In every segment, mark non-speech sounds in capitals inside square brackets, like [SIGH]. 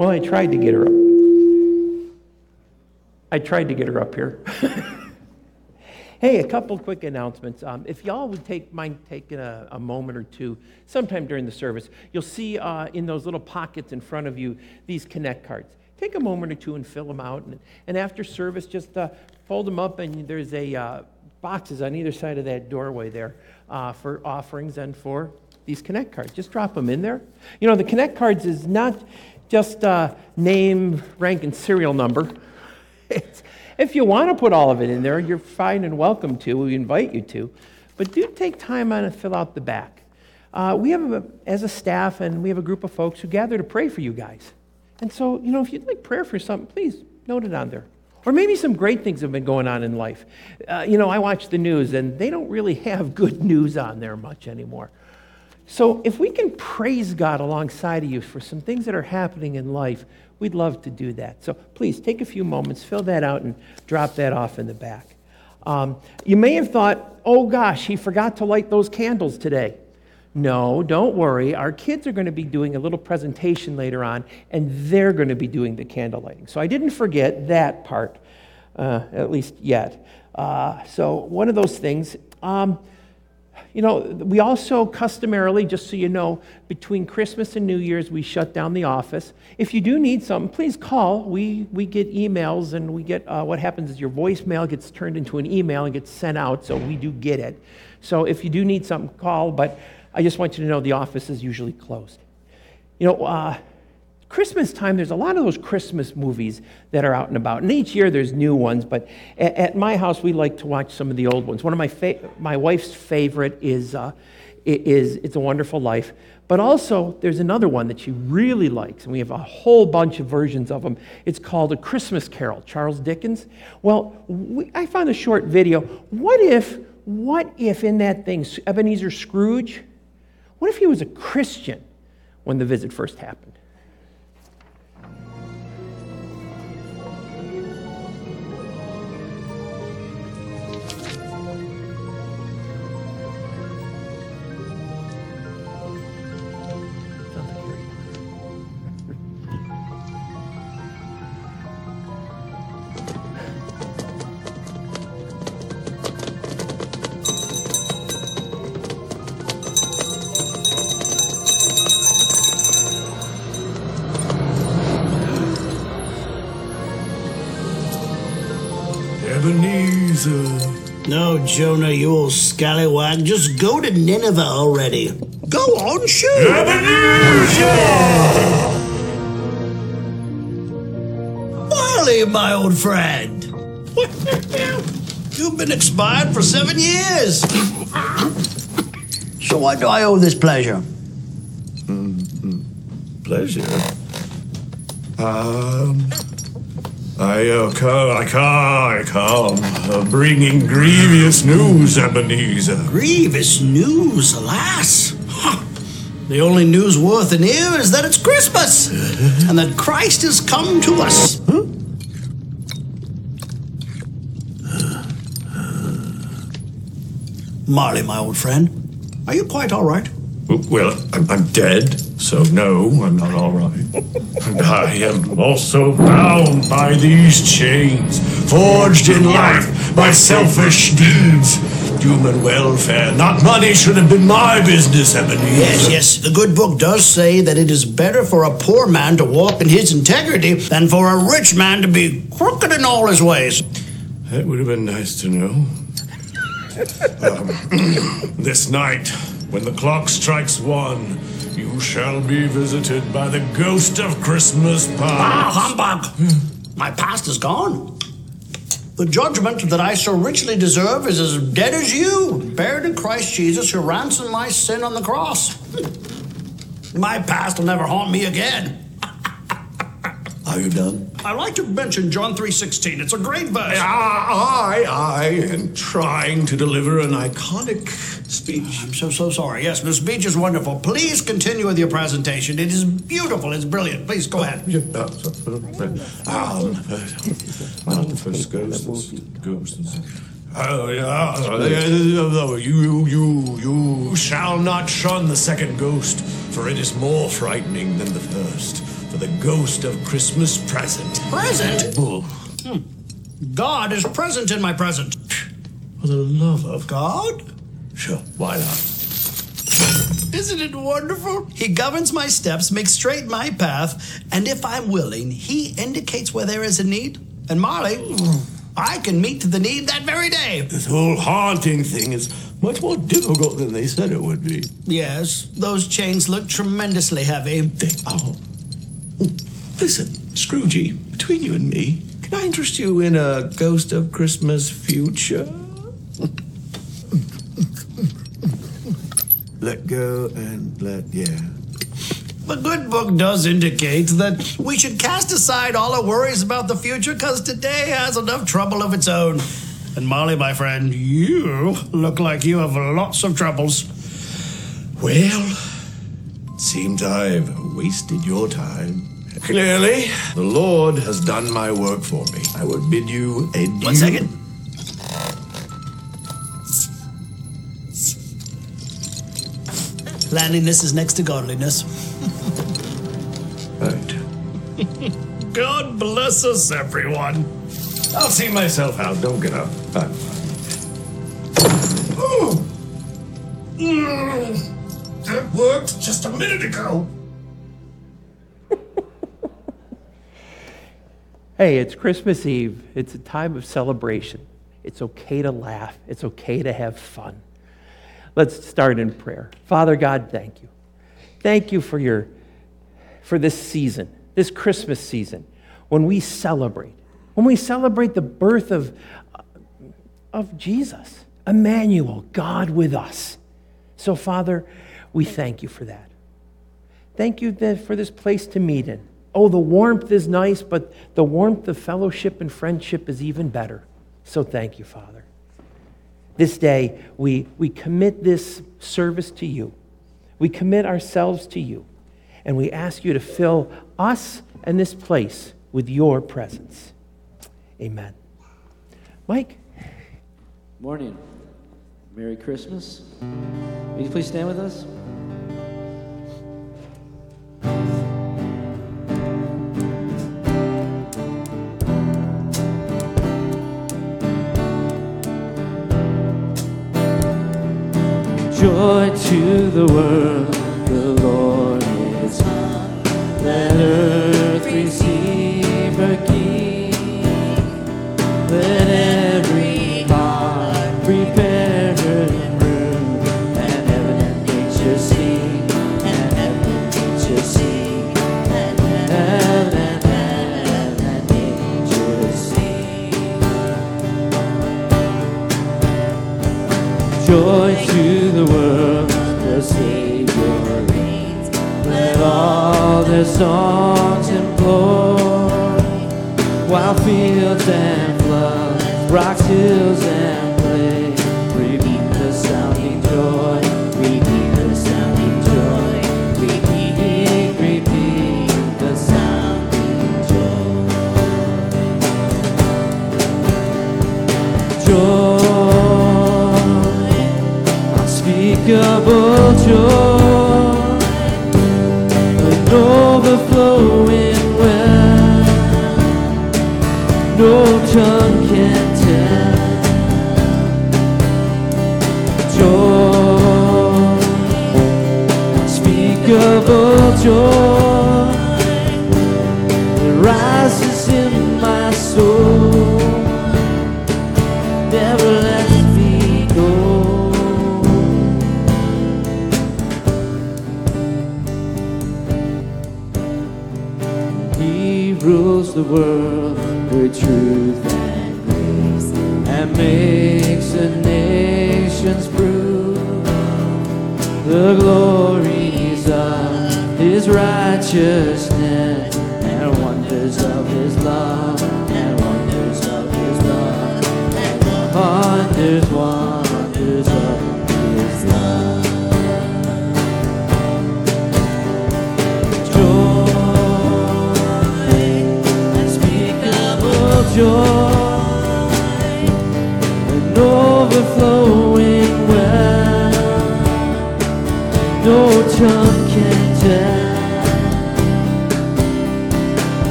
Well, I tried to get her up. I tried to get her up here. [LAUGHS] hey, a couple quick announcements. Um, if y'all would take mind taking a, a, moment or two, sometime during the service, you'll see uh, in those little pockets in front of you these Connect cards. Take a moment or two and fill them out. And, and after service, just uh, fold them up, and there's a uh, boxes on either side of that doorway there uh, for offerings and for these Connect cards. Just drop them in there. You know, the Connect cards is not just uh, name, rank, and serial number. [LAUGHS] It's, if you want to put all of it in there, you're fine and welcome to. We invite you to. But do take time on and fill out the back. Uh, we have, a, as a staff, and we have a group of folks who gather to pray for you guys. And so, you know, if you'd like prayer for something, please note it on there. Or maybe some great things have been going on in life. Uh, you know, I watch the news, and they don't really [LAUGHS] have good news on there much anymore. So, if we can praise God alongside of you for some things that are happening in life, we'd love to do that. So, please take a few moments, fill that out, and drop that off in the back. Um, you may have thought, oh gosh, he forgot to light those candles today. No, don't worry. Our kids are going to be doing a little presentation later on, and they're going to be doing the candle lighting. So, I didn't forget that part, uh, at least yet. Uh, so, one of those things. Um, you know, we also customarily, just so you know, between Christmas and New Year's, we shut down the office. If you do need something, please call. We, we get emails, and we get uh, what happens is your voicemail gets turned into an email and gets sent out, so we do get it. So if you do need something, call, but I just want you to know the office is usually closed. You know, uh, Christmas time, there's a lot of those Christmas movies that are out and about. And each year there's new ones, but at, at my house we like to watch some of the old ones. One of my, fa- my wife's favorite is, uh, is It's a Wonderful Life. But also, there's another one that she really likes, and we have a whole bunch of versions of them. It's called A Christmas Carol, Charles Dickens. Well, we, I found a short video. What if, what if in that thing, Ebenezer Scrooge, what if he was a Christian when the visit first happened? Jonah, you old scallywag. Just go to Nineveh already. Go on, shoot! Ebenezer! Marley, my old friend. You've been expired for seven years. so what do I owe this pleasure? Mm-hmm. Pleasure? Um... I uh, come, I come, I come, uh, bringing grievous news, Ebenezer. Grievous news, alas. Huh. The only news worth an ear is that it's Christmas [LAUGHS] and that Christ has come to us. Huh? Marley, my old friend, are you quite all right? Well, I'm dead, so no, I'm not all right. And I am also bound by these chains, forged in life by selfish deeds. Human welfare, not money, should have been my business, Ebenezer. Yes, yes, the good book does say that it is better for a poor man to walk in his integrity than for a rich man to be crooked in all his ways. That would have been nice to know. um, [CLEARS THROAT] this night, when the clock strikes one, you shall be visited by the ghost of Christmas past. Ah, humbug! My past is gone. The judgment that I so richly deserve is as dead as you, buried in Christ Jesus, who ransomed my sin on the cross. My past will never haunt me again. Are you done? I like to mention John 3.16. It's a great verse. I, I, I am trying to deliver an iconic speech. I'm so, so sorry. Yes, the speech is wonderful. Please continue with your presentation. It is beautiful. It's brilliant. Please go ahead. Um, first ghosts, ghosts. Oh, yeah. You, you, you shall not shun the second ghost, for it is more frightening than the first. For the ghost of Christmas present. Present? Hmm. God is present in my present. For the love of God? Sure, why not? Isn't it wonderful? He governs my steps, makes straight my path, and if I'm willing, he indicates where there is a need. And Marley, I can meet the need that very day. This whole haunting thing is much more difficult than they said it would be. Yes, those chains look tremendously heavy. They are. Listen, Scroogey, between you and me, can I interest you in a ghost of Christmas future? let go and let, yeah. The good book does indicate that we should cast aside all our worries about the future because today has enough trouble of its own. And Marley, my friend, you look like you have lots of troubles. Well, seems I've wasted your time. Clearly, the Lord has done my work for me. I would bid you adieu. One second. Landiness is next to godliness. [LAUGHS] Right. [LAUGHS] God bless us, everyone. I'll see myself out. Don't get up. Bye. Ooh. Mm. That worked just a minute ago. Hey, it's Christmas Eve. It's a time of celebration. It's okay to laugh. It's okay to have fun. Let's start in prayer. Father God, thank you. Thank you for your for this season, this Christmas season, when we celebrate. When we celebrate the birth of of Jesus, Emmanuel, God with us. So Father, we thank you for that. Thank you for this place to meet in. Oh, the warmth is nice, but the warmth of fellowship and friendship is even better. So thank you, Father. This day, we, we commit this service to you. We commit ourselves to you. And we ask you to fill us and this place with your presence. Amen. Mike? Morning. Merry Christmas. Will you please stand with us? Joy to the world,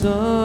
Son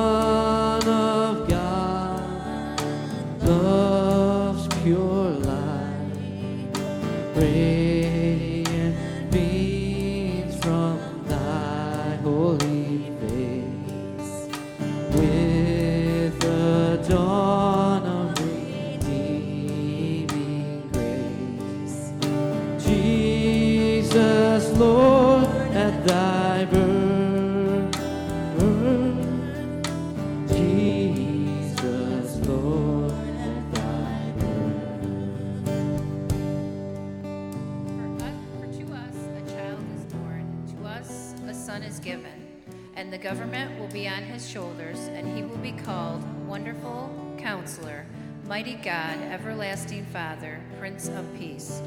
Prince of Peace.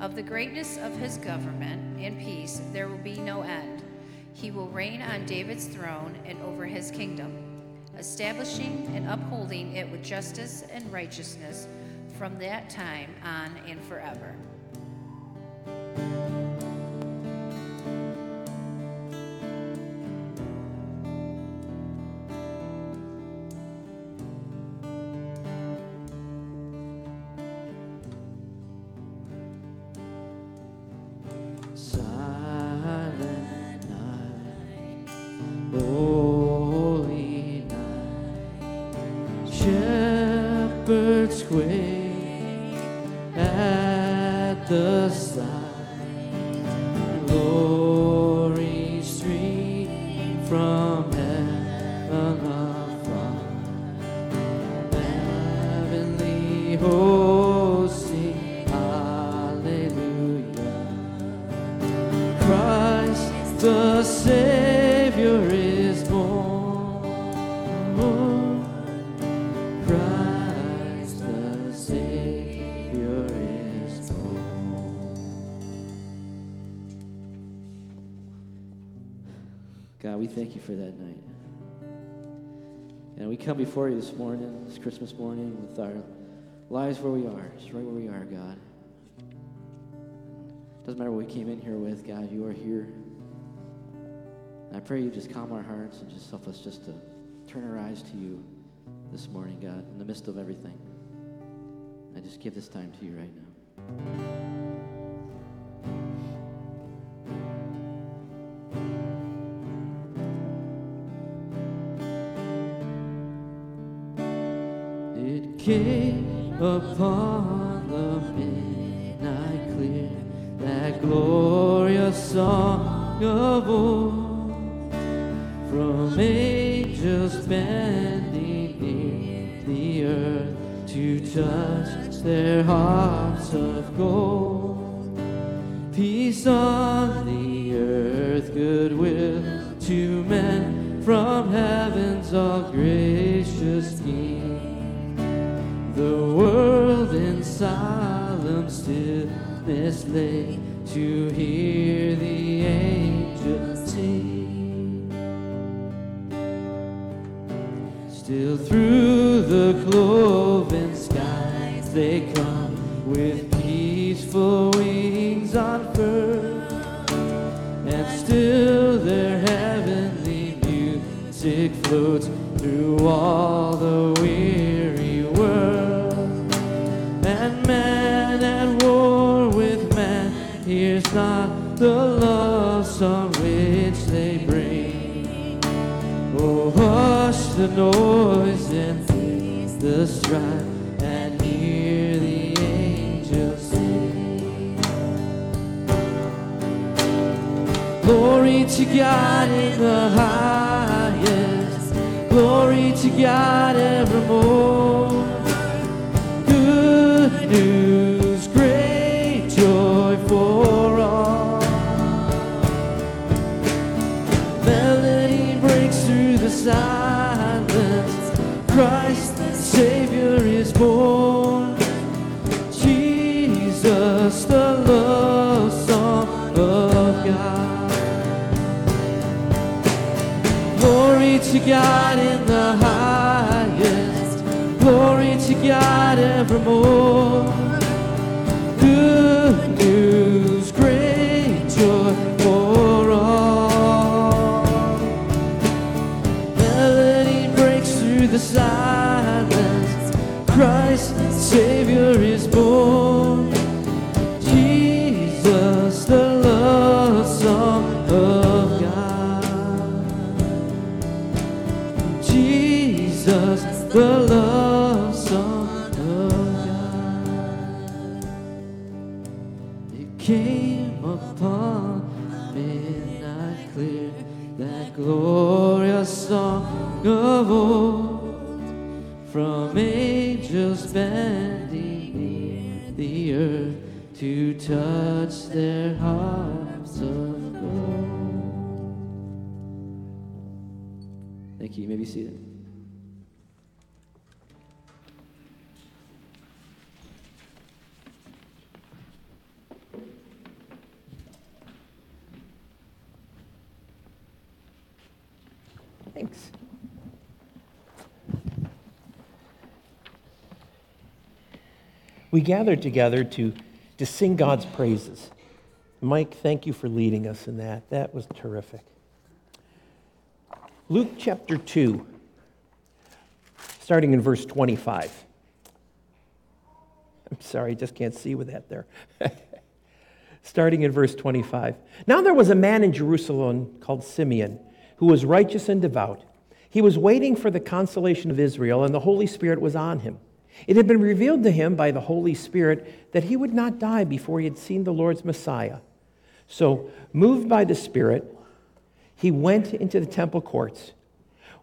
Of the greatness of his government and peace there will be no end. He will reign on David's throne and over his kingdom, establishing and upholding it with justice and righteousness from that time on and forever. God, we thank you for that night. And we come before you this morning, this Christmas morning, with our lives where we are, just right where we are, God. Doesn't matter what we came in here with, God, you are here. And I pray you just calm our hearts and just help us just to turn our eyes to you this morning, God, in the midst of everything. I just give this time to you right now. Touch their hearts God song from angels bending near the earth to touch their hearts of gold. Thank you. You may be seated. We gathered together to, to sing God's praises. Mike, thank you for leading us in that. That was terrific. Luke chapter 2, starting in verse 25. I'm sorry, I just can't see with that there. [LAUGHS] starting in verse 25. Now there was a man in Jerusalem called Simeon who was righteous and devout. He was waiting for the consolation of Israel, and the Holy Spirit was on him. It had been revealed to him by the Holy Spirit that he would not die before he had seen the Lord's Messiah. So, moved by the Spirit, he went into the temple courts.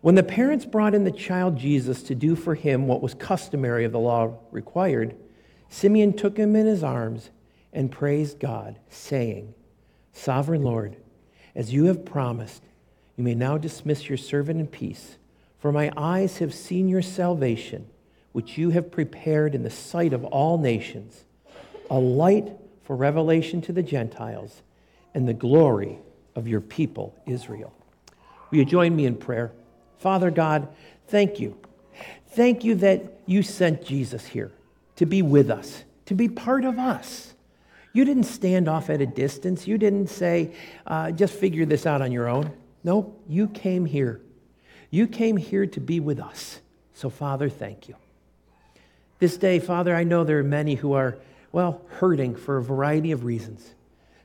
When the parents brought in the child Jesus to do for him what was customary of the law required, Simeon took him in his arms and praised God, saying, Sovereign Lord, as you have promised, you may now dismiss your servant in peace, for my eyes have seen your salvation, which you have prepared in the sight of all nations, a light for revelation to the Gentiles and the glory of your people, Israel. Will you join me in prayer? Father God, thank you. Thank you that you sent Jesus here to be with us, to be part of us. You didn't stand off at a distance. You didn't say, uh, just figure this out on your own. No, you came here. You came here to be with us. So, Father, thank you. This day, Father, I know there are many who are, well, hurting for a variety of reasons.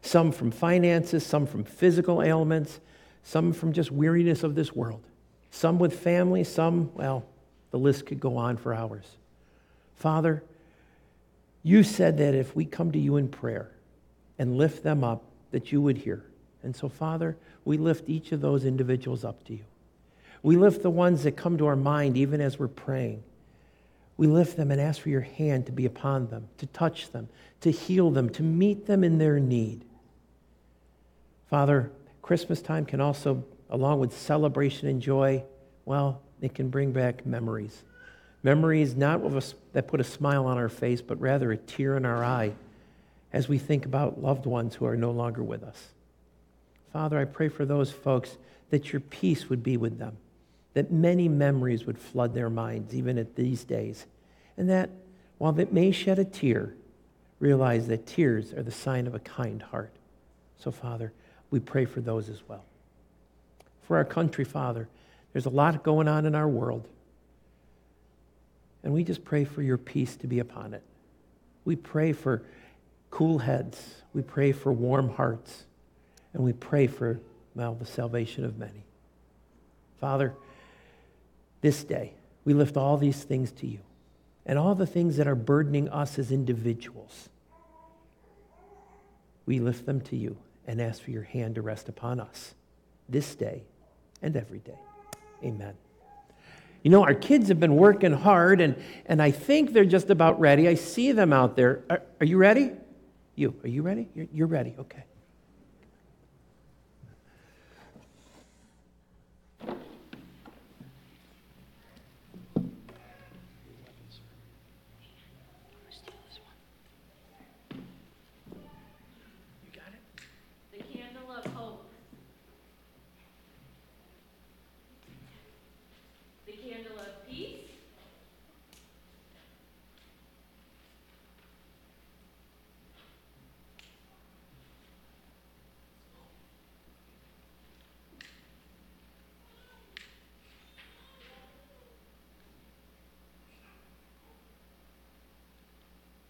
Some from finances, some from physical ailments, some from just weariness of this world. Some with family, some, well, the list could go on for hours. Father, you said that if we come to you in prayer and lift them up, that you would hear. And so, Father, we lift each of those individuals up to you. We lift the ones that come to our mind even as we're praying. We lift them and ask for your hand to be upon them, to touch them, to heal them, to meet them in their need. Father, Christmas time can also, along with celebration and joy, well, it can bring back memories. Memories not of us that put a smile on our face, but rather a tear in our eye as we think about loved ones who are no longer with us. Father, I pray for those folks that your peace would be with them, that many memories would flood their minds, even at these days, and that while it may shed a tear, realize that tears are the sign of a kind heart. So, Father, we pray for those as well. For our country, Father, there's a lot going on in our world. And we just pray for your peace to be upon it. We pray for cool heads. We pray for warm hearts. And we pray for, well, the salvation of many. Father, this day, we lift all these things to you and all the things that are burdening us as individuals. We lift them to you and ask for your hand to rest upon us this day and every day. Amen. You know, our kids have been working hard, and, and I think they're just about ready. I see them out there. Are, are you ready? You, are you ready? You're, you're ready, okay. The candle of hope. The candle of peace.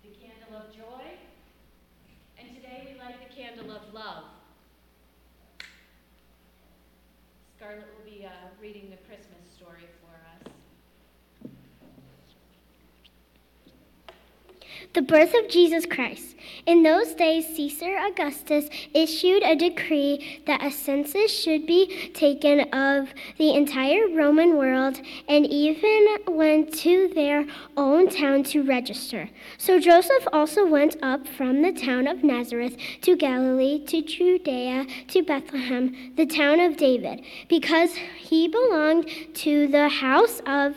The candle of joy. And today we light the candle of love. Scarlett will be uh, reading the Christmas story for us. The birth of Jesus Christ. In those days, Caesar Augustus issued a decree that a census should be taken of the entire Roman world and even went to their own town to register. So Joseph also went up from the town of Nazareth to Galilee, to Judea, to Bethlehem, the town of David, because he belonged to the house of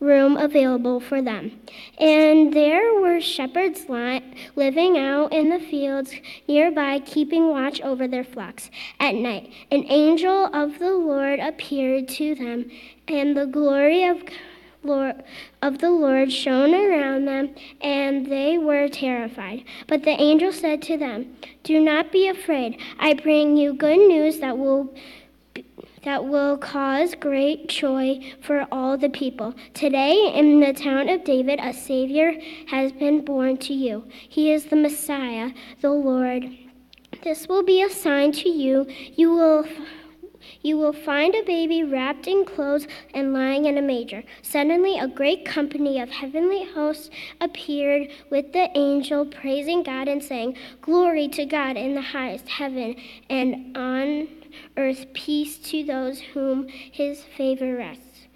room available for them. And there were shepherds living out in the fields nearby, keeping watch over their flocks. At night, an angel of the Lord appeared to them, and the glory of Lord, of the Lord shone around them, and they were terrified. But the angel said to them, Do not be afraid. I bring you good news that will that will cause great joy for all the people. Today, in the town of David, a Savior has been born to you. He is the Messiah, the Lord. This will be a sign to you. You will. You will find a baby wrapped in clothes and lying in a manger. Suddenly, a great company of heavenly hosts appeared with the angel, praising God and saying, Glory to God in the highest heaven, and on earth peace to those whom his favor rests.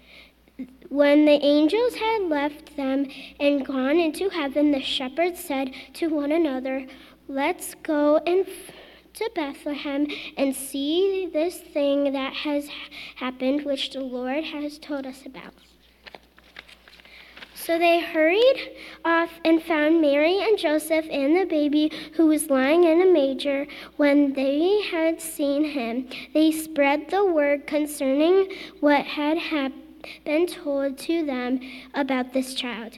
When the angels had left them and gone into heaven, the shepherds said to one another, Let's go and f- to Bethlehem and see this thing that has happened, which the Lord has told us about. So they hurried off and found Mary and Joseph and the baby who was lying in a manger. When they had seen him, they spread the word concerning what had been told to them about this child.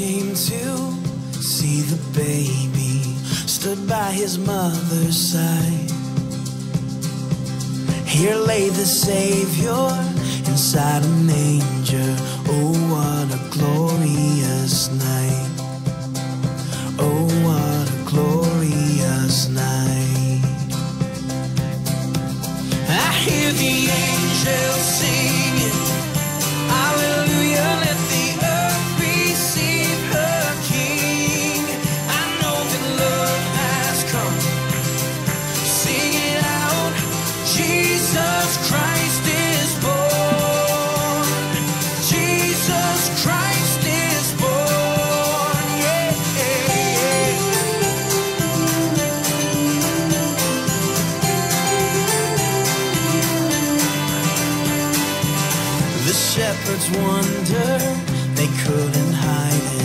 Came to see the baby, stood by his mother's side. Here lay the Savior inside a manger. Oh, what a glorious night! Shepherds wonder, they couldn't hide it.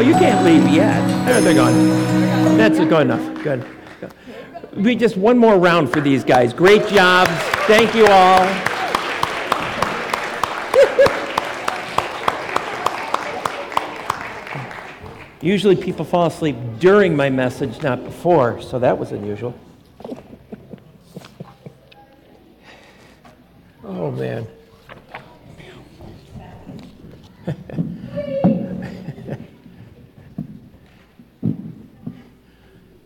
Oh, you can't leave yet. There they're gone. That's good enough. Good. We just one more round for these guys. Great jobs. Thank you all. Usually people fall asleep during my message, not before, so that was unusual. Oh, man.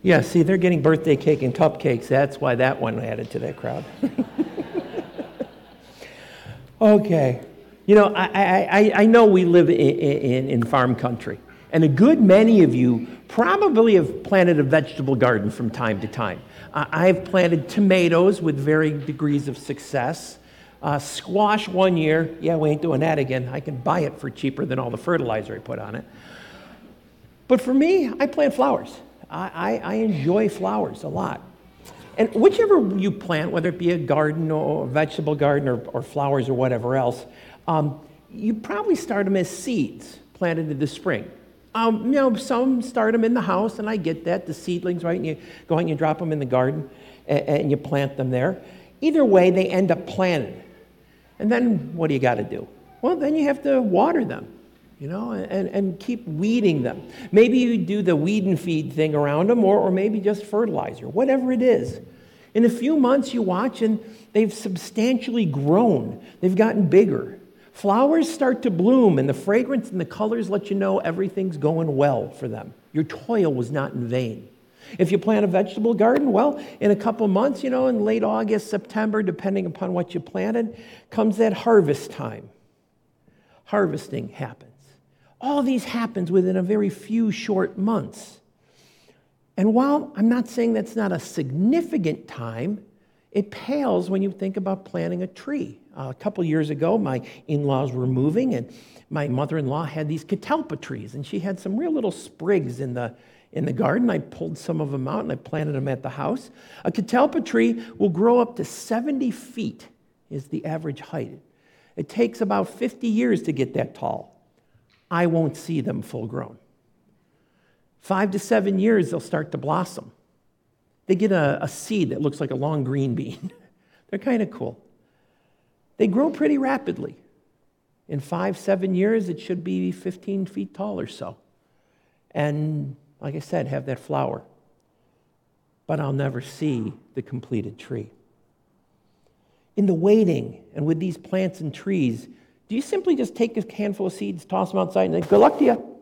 Yeah, see, they're getting birthday cake and cupcakes. That's why that one added to that crowd. [LAUGHS] okay. You know, I, I, I- know we live in, in, in farm country, and a good many of you probably have planted a vegetable garden from time to time. I- I've planted tomatoes with varying degrees of success. Uh, squash one year, yeah, we ain't doing that again. I can buy it for cheaper than all the fertilizer I put on it. But for me, I plant flowers. I, I, enjoy flowers a lot. And whichever you plant, whether it be a garden or a vegetable garden or, or flowers or whatever else, um, you probably start them as seeds planted in the spring. Um, you know, some start them in the house, and I get that, the seedlings, right? And you go and you drop them in the garden and, and you plant them there. Either way, they end up planted. And then what do you got to do? Well, then you have to water them, you know, and, and keep weeding them. Maybe you do the weed and feed thing around them, or, or maybe just fertilizer, whatever it is. In a few months, you watch and they've substantially grown, they've gotten bigger. Flowers start to bloom, and the fragrance and the colors let you know everything's going well for them. Your toil was not in vain. If you plant a vegetable garden, well, in a couple months, you know, in late August, September, depending upon what you planted, comes that harvest time. Harvesting happens. All these happens within a very few short months. And while I'm not saying that's not a significant time, it pales when you think about planting a tree. Uh, a couple years ago, my in laws were moving, and my mother in law had these catalpa trees, and she had some real little sprigs in the, in the garden. I pulled some of them out and I planted them at the house. A catalpa tree will grow up to 70 feet, is the average height. It takes about 50 years to get that tall. I won't see them full grown. Five to seven years, they'll start to blossom. They get a, a seed that looks like a long green bean. [LAUGHS] They're kind of cool. They grow pretty rapidly. In five, seven years, it should be 15 feet tall or so. And like I said, have that flower. But I'll never see the completed tree. In the waiting and with these plants and trees, do you simply just take a handful of seeds, toss them outside, and say, Good luck to you?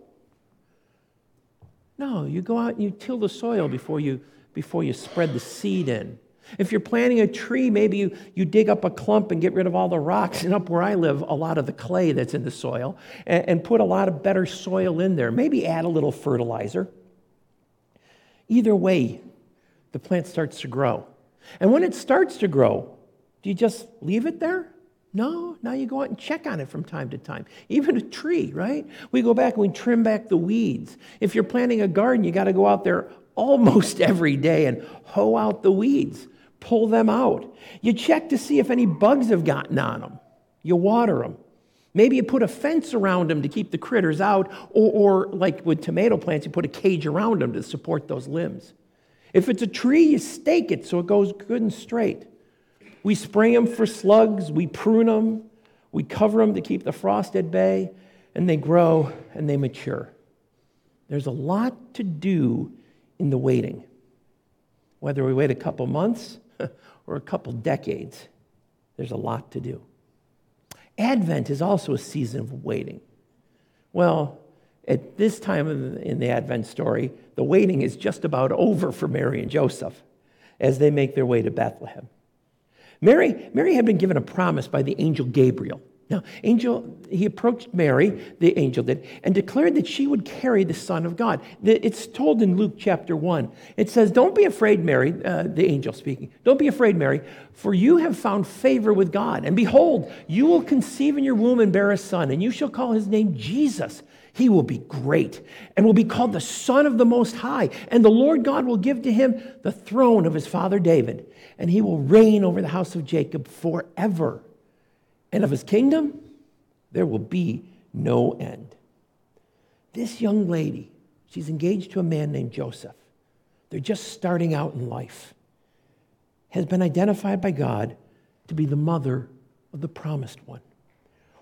No, you go out and you till the soil before you, before you spread the seed in. If you're planting a tree, maybe you, you dig up a clump and get rid of all the rocks, and up where I live, a lot of the clay that's in the soil, and, and put a lot of better soil in there. Maybe add a little fertilizer. Either way, the plant starts to grow. And when it starts to grow, do you just leave it there? No, now you go out and check on it from time to time. Even a tree, right? We go back and we trim back the weeds. If you're planting a garden, you got to go out there almost [LAUGHS] every day and hoe out the weeds, pull them out. You check to see if any bugs have gotten on them. You water them. Maybe you put a fence around them to keep the critters out, or, or like with tomato plants, you put a cage around them to support those limbs. If it's a tree, you stake it so it goes good and straight. We spray them for slugs, we prune them, we cover them to keep the frost at bay, and they grow and they mature. There's a lot to do in the waiting. Whether we wait a couple months [LAUGHS] or a couple decades, there's a lot to do. Advent is also a season of waiting. Well, at this time in the Advent story, the waiting is just about over for Mary and Joseph as they make their way to Bethlehem. Mary, Mary had been given a promise by the angel Gabriel. Now, angel, he approached Mary, the angel did, and declared that she would carry the Son of God. It's told in Luke chapter 1. It says, Don't be afraid, Mary, uh, the angel speaking. Don't be afraid, Mary, for you have found favor with God. And behold, you will conceive in your womb and bear a son, and you shall call his name Jesus. He will be great and will be called the Son of the Most High. And the Lord God will give to him the throne of his father David, and he will reign over the house of Jacob forever. And of his kingdom, there will be no end. This young lady, she's engaged to a man named Joseph. They're just starting out in life, has been identified by God to be the mother of the promised one.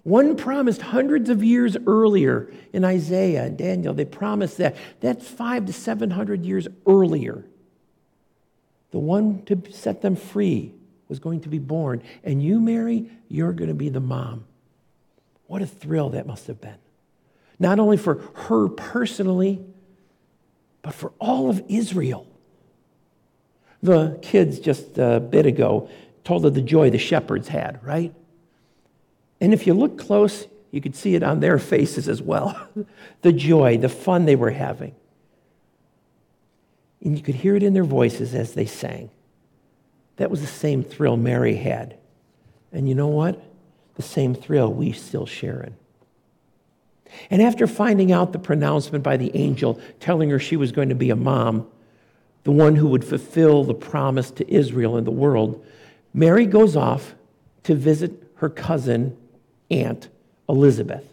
One promised hundreds of years earlier in Isaiah and Daniel. They promised that. That's five to 700 years earlier. The one to set them free was going to be born. And you, Mary, you're going to be the mom. What a thrill that must have been. Not only for her personally, but for all of Israel. The kids just a bit ago told of the joy the shepherds had, right? And if you look close, you could see it on their faces as well [LAUGHS] the joy, the fun they were having. And you could hear it in their voices as they sang. That was the same thrill Mary had. And you know what? The same thrill we still share in. And after finding out the pronouncement by the angel telling her she was going to be a mom, the one who would fulfill the promise to Israel and the world, Mary goes off to visit her cousin aunt, Elizabeth.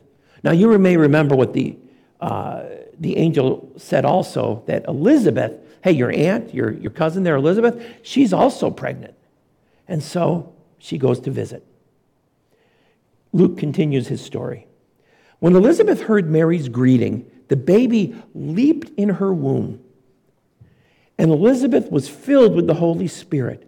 Now, you may remember what the, uh, the angel said also that Elizabeth, hey, your aunt, your, your cousin there, Elizabeth, she's also pregnant. And so she goes to visit. Luke continues his story. When Elizabeth heard Mary's greeting, the baby leaped in her womb. And Elizabeth was filled with the Holy Spirit.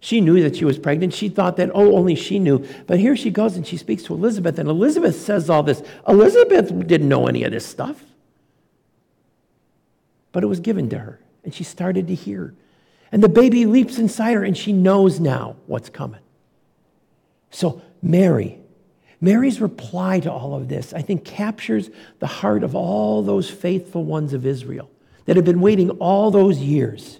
She knew that she was pregnant. She thought that, oh, only she knew. But here she goes and she speaks to Elizabeth, and Elizabeth says all this. Elizabeth didn't know any of this stuff, but it was given to her, and she started to hear. And the baby leaps inside her, and she knows now what's coming. So, Mary, Mary's reply to all of this, I think, captures the heart of all those faithful ones of Israel that have been waiting all those years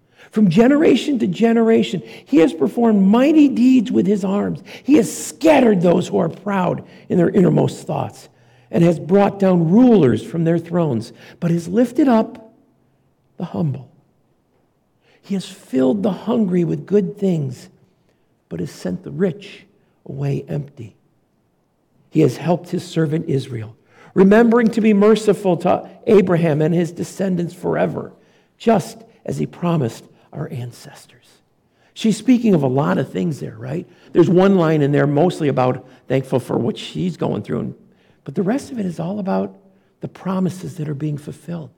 From generation to generation, he has performed mighty deeds with his arms. He has scattered those who are proud in their innermost thoughts and has brought down rulers from their thrones, but has lifted up the humble. He has filled the hungry with good things, but has sent the rich away empty. He has helped his servant Israel, remembering to be merciful to Abraham and his descendants forever, just as he promised our ancestors. She's speaking of a lot of things there, right? There's one line in there mostly about thankful for what she's going through, but the rest of it is all about the promises that are being fulfilled.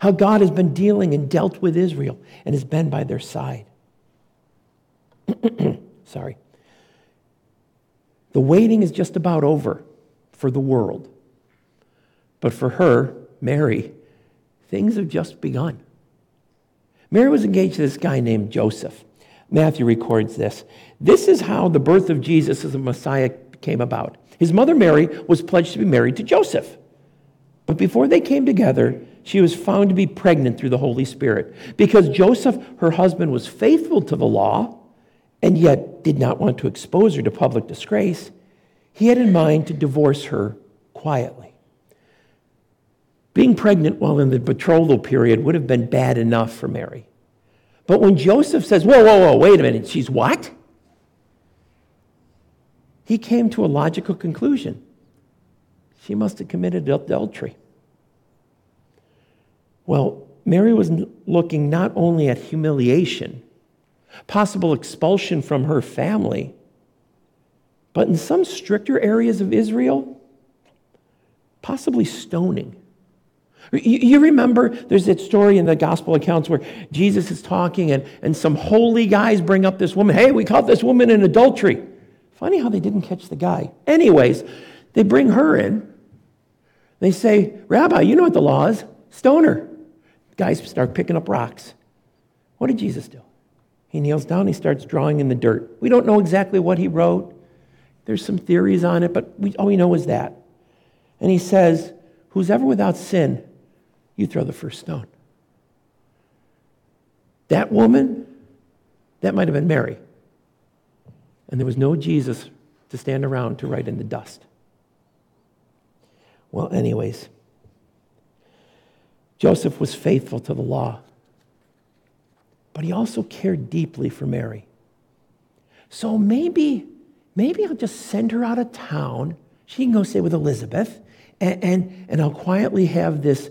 How God has been dealing and dealt with Israel and has been by their side. [CLEARS THROAT] Sorry. The waiting is just about over for the world. But for her, Mary, things have just begun. Mary was engaged to this guy named Joseph. Matthew records this. This is how the birth of Jesus as the Messiah came about. His mother Mary was pledged to be married to Joseph. But before they came together, she was found to be pregnant through the Holy Spirit. Because Joseph, her husband, was faithful to the law and yet did not want to expose her to public disgrace, he had in mind to divorce her quietly. Being pregnant while in the betrothal period would have been bad enough for Mary. But when Joseph says, Whoa, whoa, whoa, wait a minute, she's what? He came to a logical conclusion. She must have committed adultery. Well, Mary was looking not only at humiliation, possible expulsion from her family, but in some stricter areas of Israel, possibly stoning. You remember there's that story in the gospel accounts where Jesus is talking and, and some holy guys bring up this woman. Hey, we caught this woman in adultery. Funny how they didn't catch the guy. Anyways, they bring her in. They say, Rabbi, you know what the law is. Stone her. Guys start picking up rocks. What did Jesus do? He kneels down, he starts drawing in the dirt. We don't know exactly what he wrote. There's some theories on it, but we, all we know is that. And he says, Who's ever without sin, you throw the first stone. That woman, that might have been Mary. And there was no Jesus to stand around to write in the dust. Well, anyways, Joseph was faithful to the law, but he also cared deeply for Mary. So maybe, maybe I'll just send her out of town. She can go stay with Elizabeth, and, and, and I'll quietly have this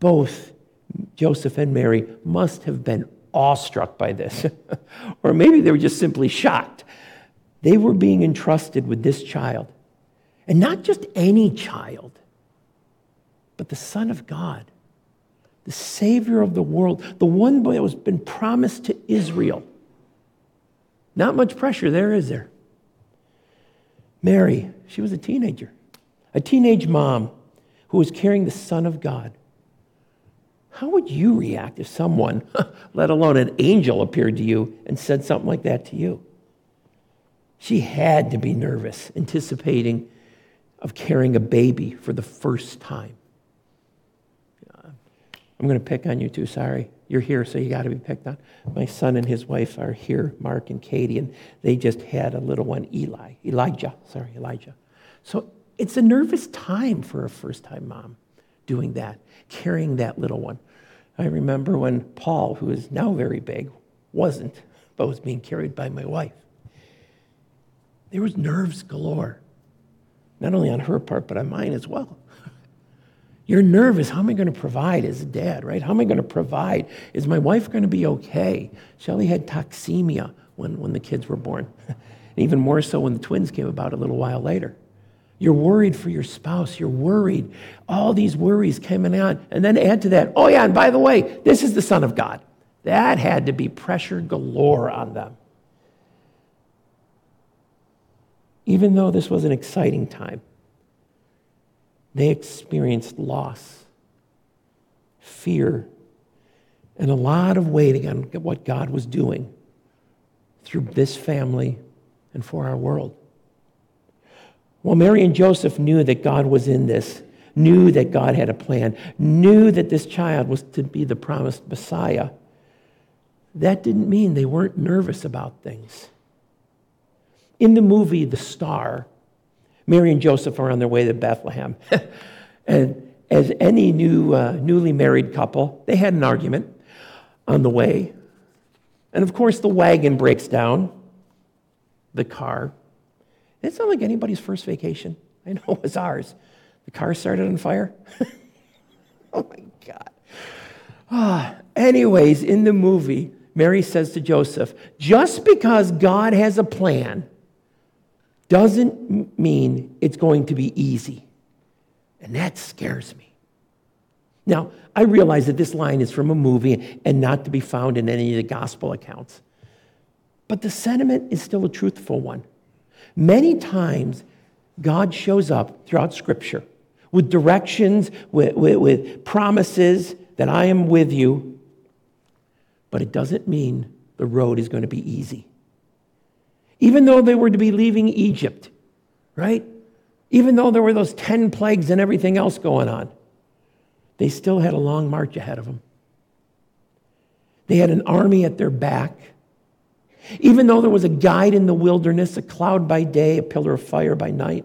Both Joseph and Mary must have been awestruck by this, [LAUGHS] or maybe they were just simply shocked. They were being entrusted with this child, and not just any child but the Son of God, the Savior of the world, the one boy that was been promised to Israel. Not much pressure there, is there? Mary, she was a teenager, a teenage mom who was carrying the Son of God. How would you react if someone, [LAUGHS] let alone an angel, appeared to you and said something like that to you? She had to be nervous, anticipating of carrying a baby for the first time. I'm going to pick on you too, sorry. You're here, so you got to be picked on. My son and his wife are here, Mark and Katie, and they just had a little one, Eli. Elijah, sorry, Elijah. So it's a nervous time for a first time mom doing that, carrying that little one. I remember when Paul, who is now very big, wasn't, but was being carried by my wife. There was nerves galore, not only on her part, but on mine as well. You're nervous. How am I going to provide as a dad, right? How am I going to provide? Is my wife going to be okay? Shelly had toxemia when, when the kids were born, and [LAUGHS] even more so when the twins came about a little while later. You're worried for your spouse. You're worried. All these worries coming on. And then add to that, oh, yeah, and by the way, this is the Son of God. That had to be pressure galore on them. Even though this was an exciting time, they experienced loss, fear, and a lot of waiting on what God was doing through this family and for our world. Well, Mary and Joseph knew that God was in this, knew that God had a plan, knew that this child was to be the promised Messiah. That didn't mean they weren't nervous about things. In the movie The Star, Mary and Joseph are on their way to Bethlehem. [LAUGHS] and as any new, uh, newly married couple, they had an argument on the way. And of course, the wagon breaks down, the car. It's not like anybody's first vacation. I know it was ours. The car started on fire. [LAUGHS] oh my God. Ah, anyways, in the movie, Mary says to Joseph, just because God has a plan doesn't mean it's going to be easy. And that scares me. Now, I realize that this line is from a movie and not to be found in any of the gospel accounts. But the sentiment is still a truthful one. Many times, God shows up throughout Scripture with directions, with, with, with promises that I am with you, but it doesn't mean the road is going to be easy. Even though they were to be leaving Egypt, right? Even though there were those 10 plagues and everything else going on, they still had a long march ahead of them. They had an army at their back. Even though there was a guide in the wilderness, a cloud by day, a pillar of fire by night,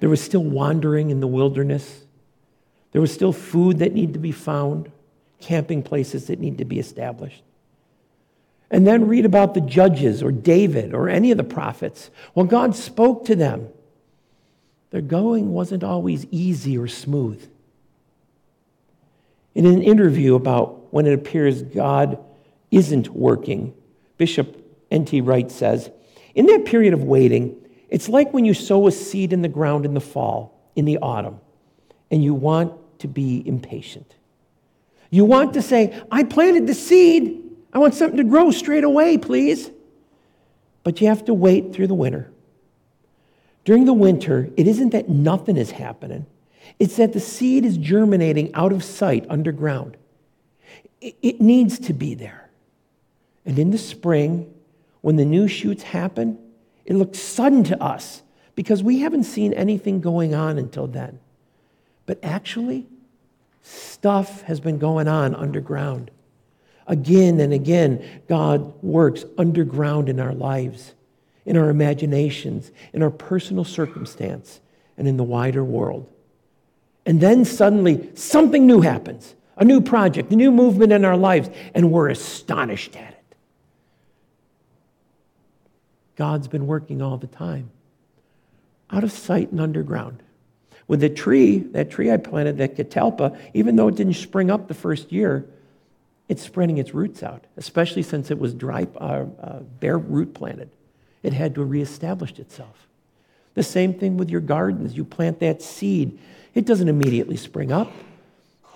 there was still wandering in the wilderness. There was still food that needed to be found, camping places that need to be established. And then read about the judges or David or any of the prophets. Well, God spoke to them. Their going wasn't always easy or smooth. In an interview about when it appears God isn't working, Bishop N.T. Wright says, In that period of waiting, it's like when you sow a seed in the ground in the fall, in the autumn, and you want to be impatient. You want to say, I planted the seed. I want something to grow straight away, please. But you have to wait through the winter. During the winter, it isn't that nothing is happening, it's that the seed is germinating out of sight underground. It needs to be there. And in the spring, when the new shoots happen, it looks sudden to us because we haven't seen anything going on until then. But actually, stuff has been going on underground. Again and again, God works underground in our lives, in our imaginations, in our personal circumstance, and in the wider world. And then suddenly, something new happens a new project, a new movement in our lives, and we're astonished at it. God's been working all the time, out of sight and underground. With the tree, that tree I planted, that catalpa, even though it didn't spring up the first year, it's spreading its roots out, especially since it was dry, uh, uh, bare root planted. It had to reestablish itself. The same thing with your gardens. You plant that seed, it doesn't immediately spring up,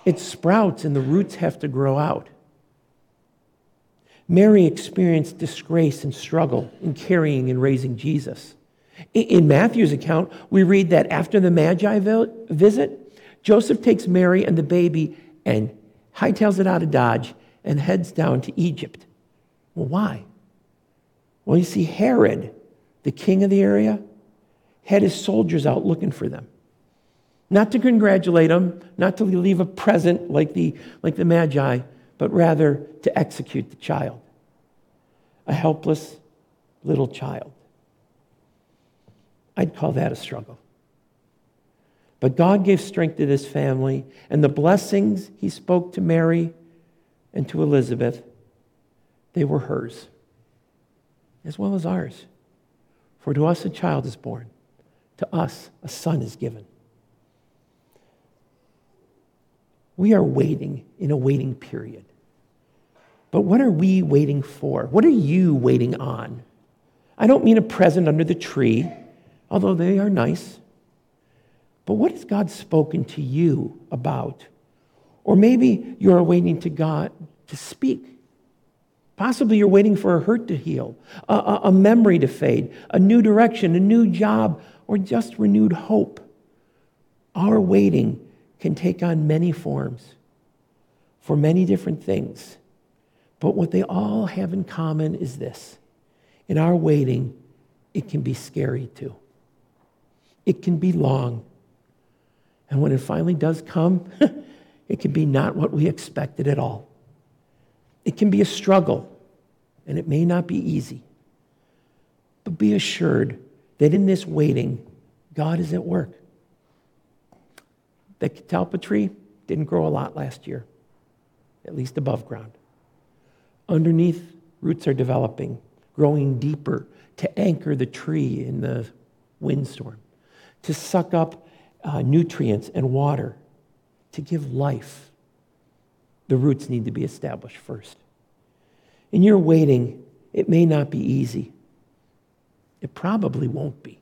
it sprouts, and the roots have to grow out. Mary experienced disgrace and struggle in carrying and raising Jesus. In Matthew's account, we read that after the Magi visit, Joseph takes Mary and the baby and hightails it out of Dodge and heads down to Egypt. Well, why? Well, you see, Herod, the king of the area, had his soldiers out looking for them. Not to congratulate them, not to leave a present like the, like the Magi, but rather to execute the child, a helpless little child. I'd call that a struggle. But God gave strength to this family, and the blessings He spoke to Mary and to Elizabeth, they were hers, as well as ours. For to us a child is born, to us a son is given. We are waiting in a waiting period. But what are we waiting for? What are you waiting on? I don't mean a present under the tree, although they are nice. But what has God spoken to you about? Or maybe you're waiting to God to speak. Possibly you're waiting for a hurt to heal, a, a, a memory to fade, a new direction, a new job, or just renewed hope. Our waiting can take on many forms for many different things. But what they all have in common is this in our waiting, it can be scary too. It can be long. And when it finally does come, [LAUGHS] it can be not what we expected at all. It can be a struggle, and it may not be easy. But be assured that in this waiting, God is at work. The catalpa tree didn't grow a lot last year, at least above ground. Underneath, roots are developing, growing deeper to anchor the tree in the windstorm, to suck up uh, nutrients and water, to give life. The roots need to be established first. In your waiting, it may not be easy. It probably won't be.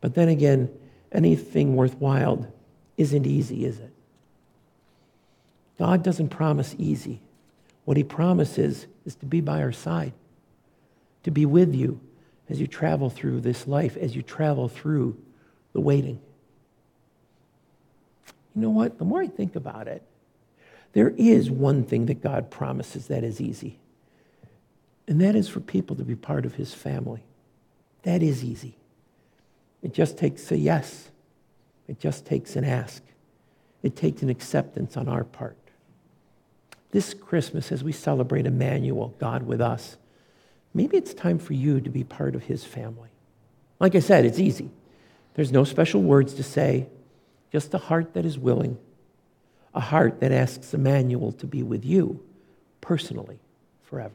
But then again, anything worthwhile isn't easy, is it? God doesn't promise easy. What he promises is to be by our side, to be with you as you travel through this life, as you travel through the waiting. You know what? The more I think about it, there is one thing that God promises that is easy, and that is for people to be part of his family. That is easy. It just takes a yes, it just takes an ask, it takes an acceptance on our part. This Christmas, as we celebrate Emmanuel, God with us, maybe it's time for you to be part of his family. Like I said, it's easy. There's no special words to say, just a heart that is willing, a heart that asks Emmanuel to be with you personally forever.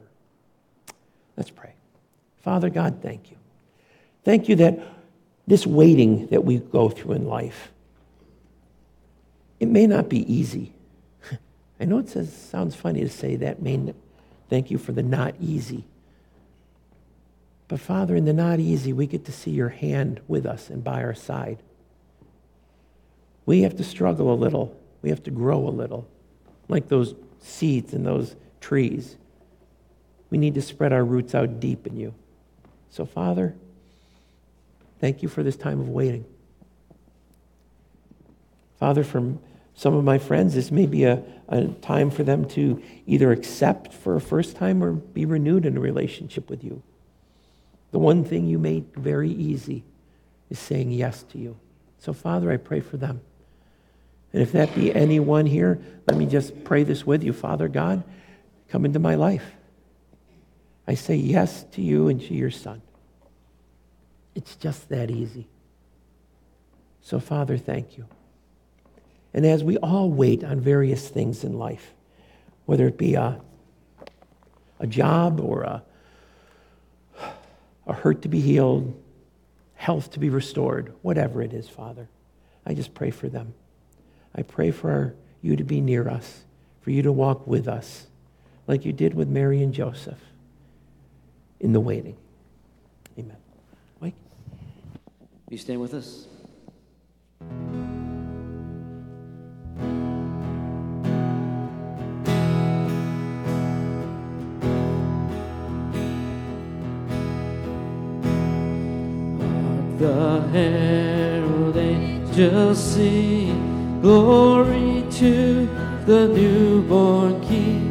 Let's pray. Father God, thank you. Thank you that this waiting that we go through in life, it may not be easy. I know it says, sounds funny to say that. May, thank you for the not easy. But Father, in the not easy, we get to see your hand with us and by our side. We have to struggle a little. We have to grow a little, like those seeds and those trees. We need to spread our roots out deep in you. So, Father, thank you for this time of waiting. Father, from some of my friends, this may be a, a time for them to either accept for a first time or be renewed in a relationship with you. The one thing you made very easy is saying yes to you. So, Father, I pray for them. And if that be anyone here, let me just pray this with you. Father God, come into my life. I say yes to you and to your son. It's just that easy. So, Father, thank you. And as we all wait on various things in life, whether it be a, a job or a, a hurt to be healed, health to be restored, whatever it is, Father, I just pray for them. I pray for you to be near us, for you to walk with us, like you did with Mary and Joseph in the waiting. Amen. Mike? You staying with us? Herald angels sing glory to the newborn King.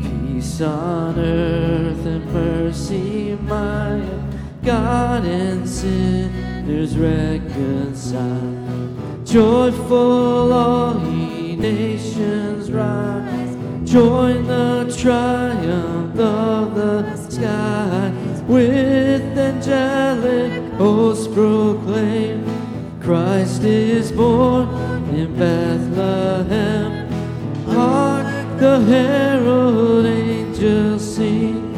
Peace on earth and mercy mild, God and sinners reconciled. Joyful all ye nations rise, join the triumph of the sky with angelic hosts proclaim Christ is born in Bethlehem. Hark the herald angels sing,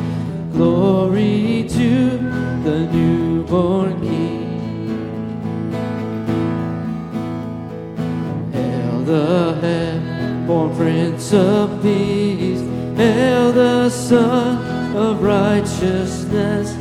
glory to the newborn King. Hail the head-born Prince of Peace, hail the Sun of righteousness,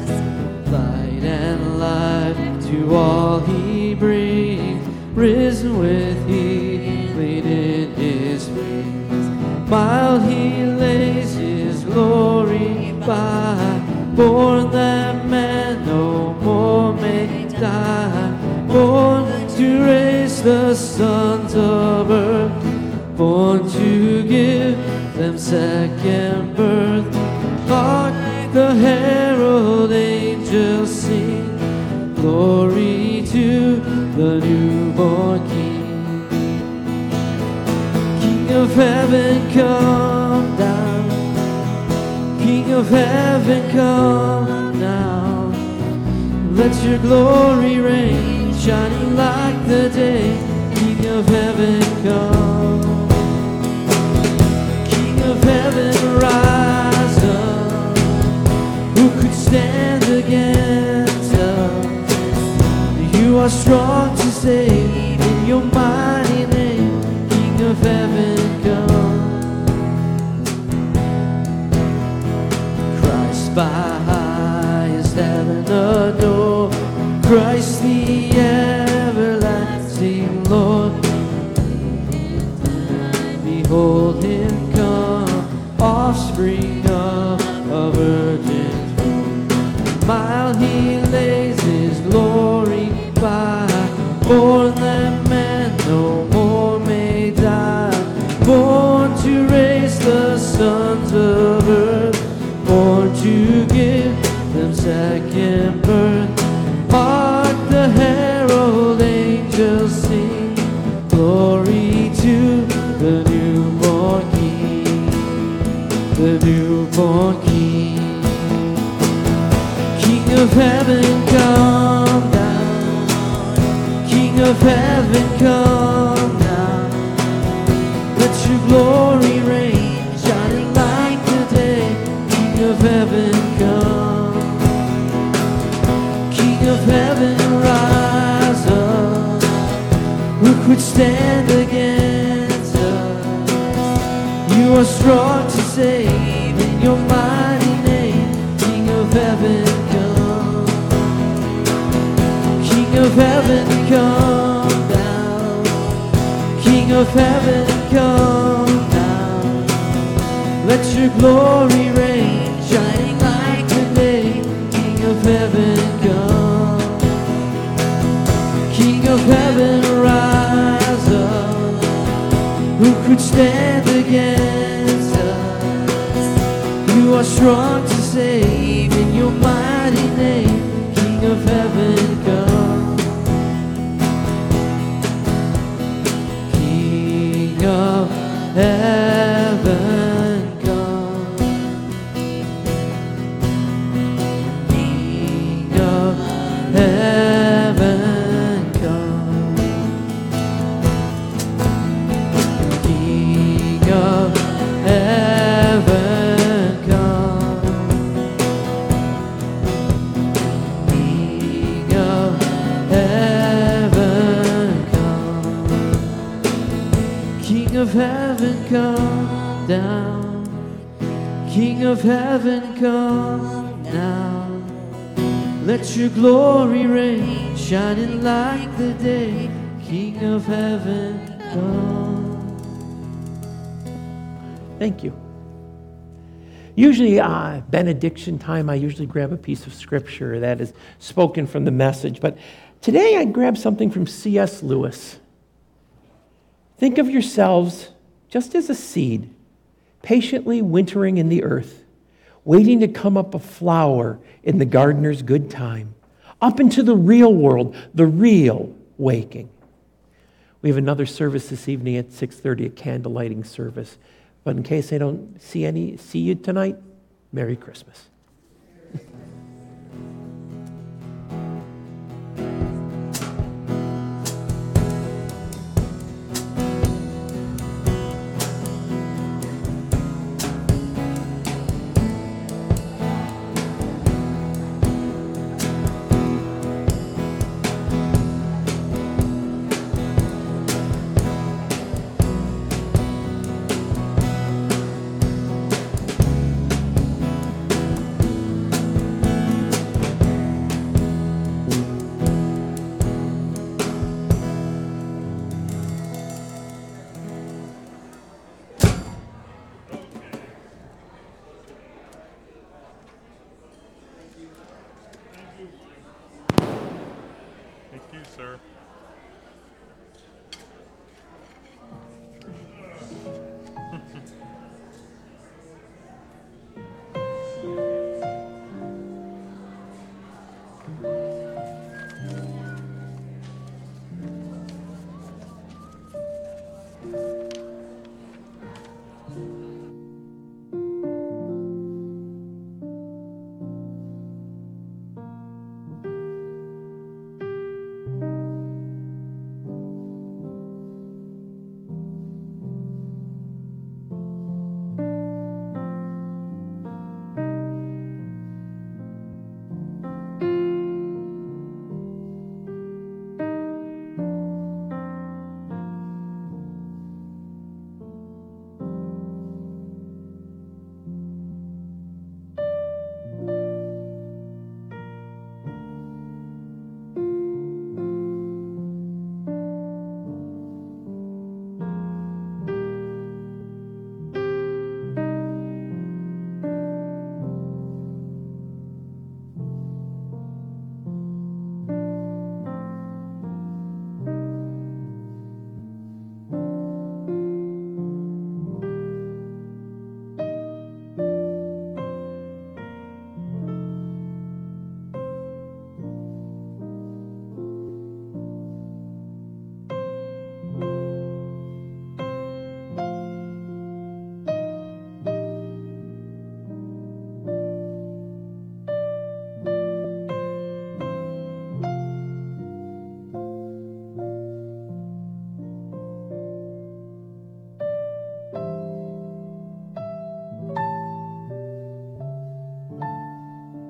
to all he brings, risen with healing in his wings. While he lays his glory by, born that man no more may die, born to raise the sons of earth, born to give them second birth. Hark the herald glory to the newborn King. King of heaven, come down. King of heaven, come now. Let your glory reign, shining like the day. King of heaven, come. King of heaven, rise up. Who could stand against us? You are strong to save in your mighty name, King of heaven come. Christ by highest heaven adore, Christ the everlasting Lord. Behold him come, offspring. of earth, born to give them second birth. Hark the herald angels sing, glory to the newborn King, the newborn King, King of heaven come down, King of heaven come. Could stand against us? You are strong to save in your mighty name. King of heaven come. King of heaven come down. King of heaven come down. Let your glory reign, shining like the day. King of heaven come. King of heaven rise Who could stand against us? You are strong to save in your mighty name. King of heaven of heaven come now. Let your glory reign, shining like the day. King of heaven come. Thank you. Usually, uh, benediction time, I usually grab a piece of scripture that is spoken from the message. But today, I grabbed something from C.S. Lewis. Think of yourselves just as a seed, patiently wintering in the earth, waiting to come up a flower in the gardener's good time, up into the real world, the real waking. We have another service this evening at 6:30, a candle lighting service. But in case I don't see any see you tonight, Merry Christmas.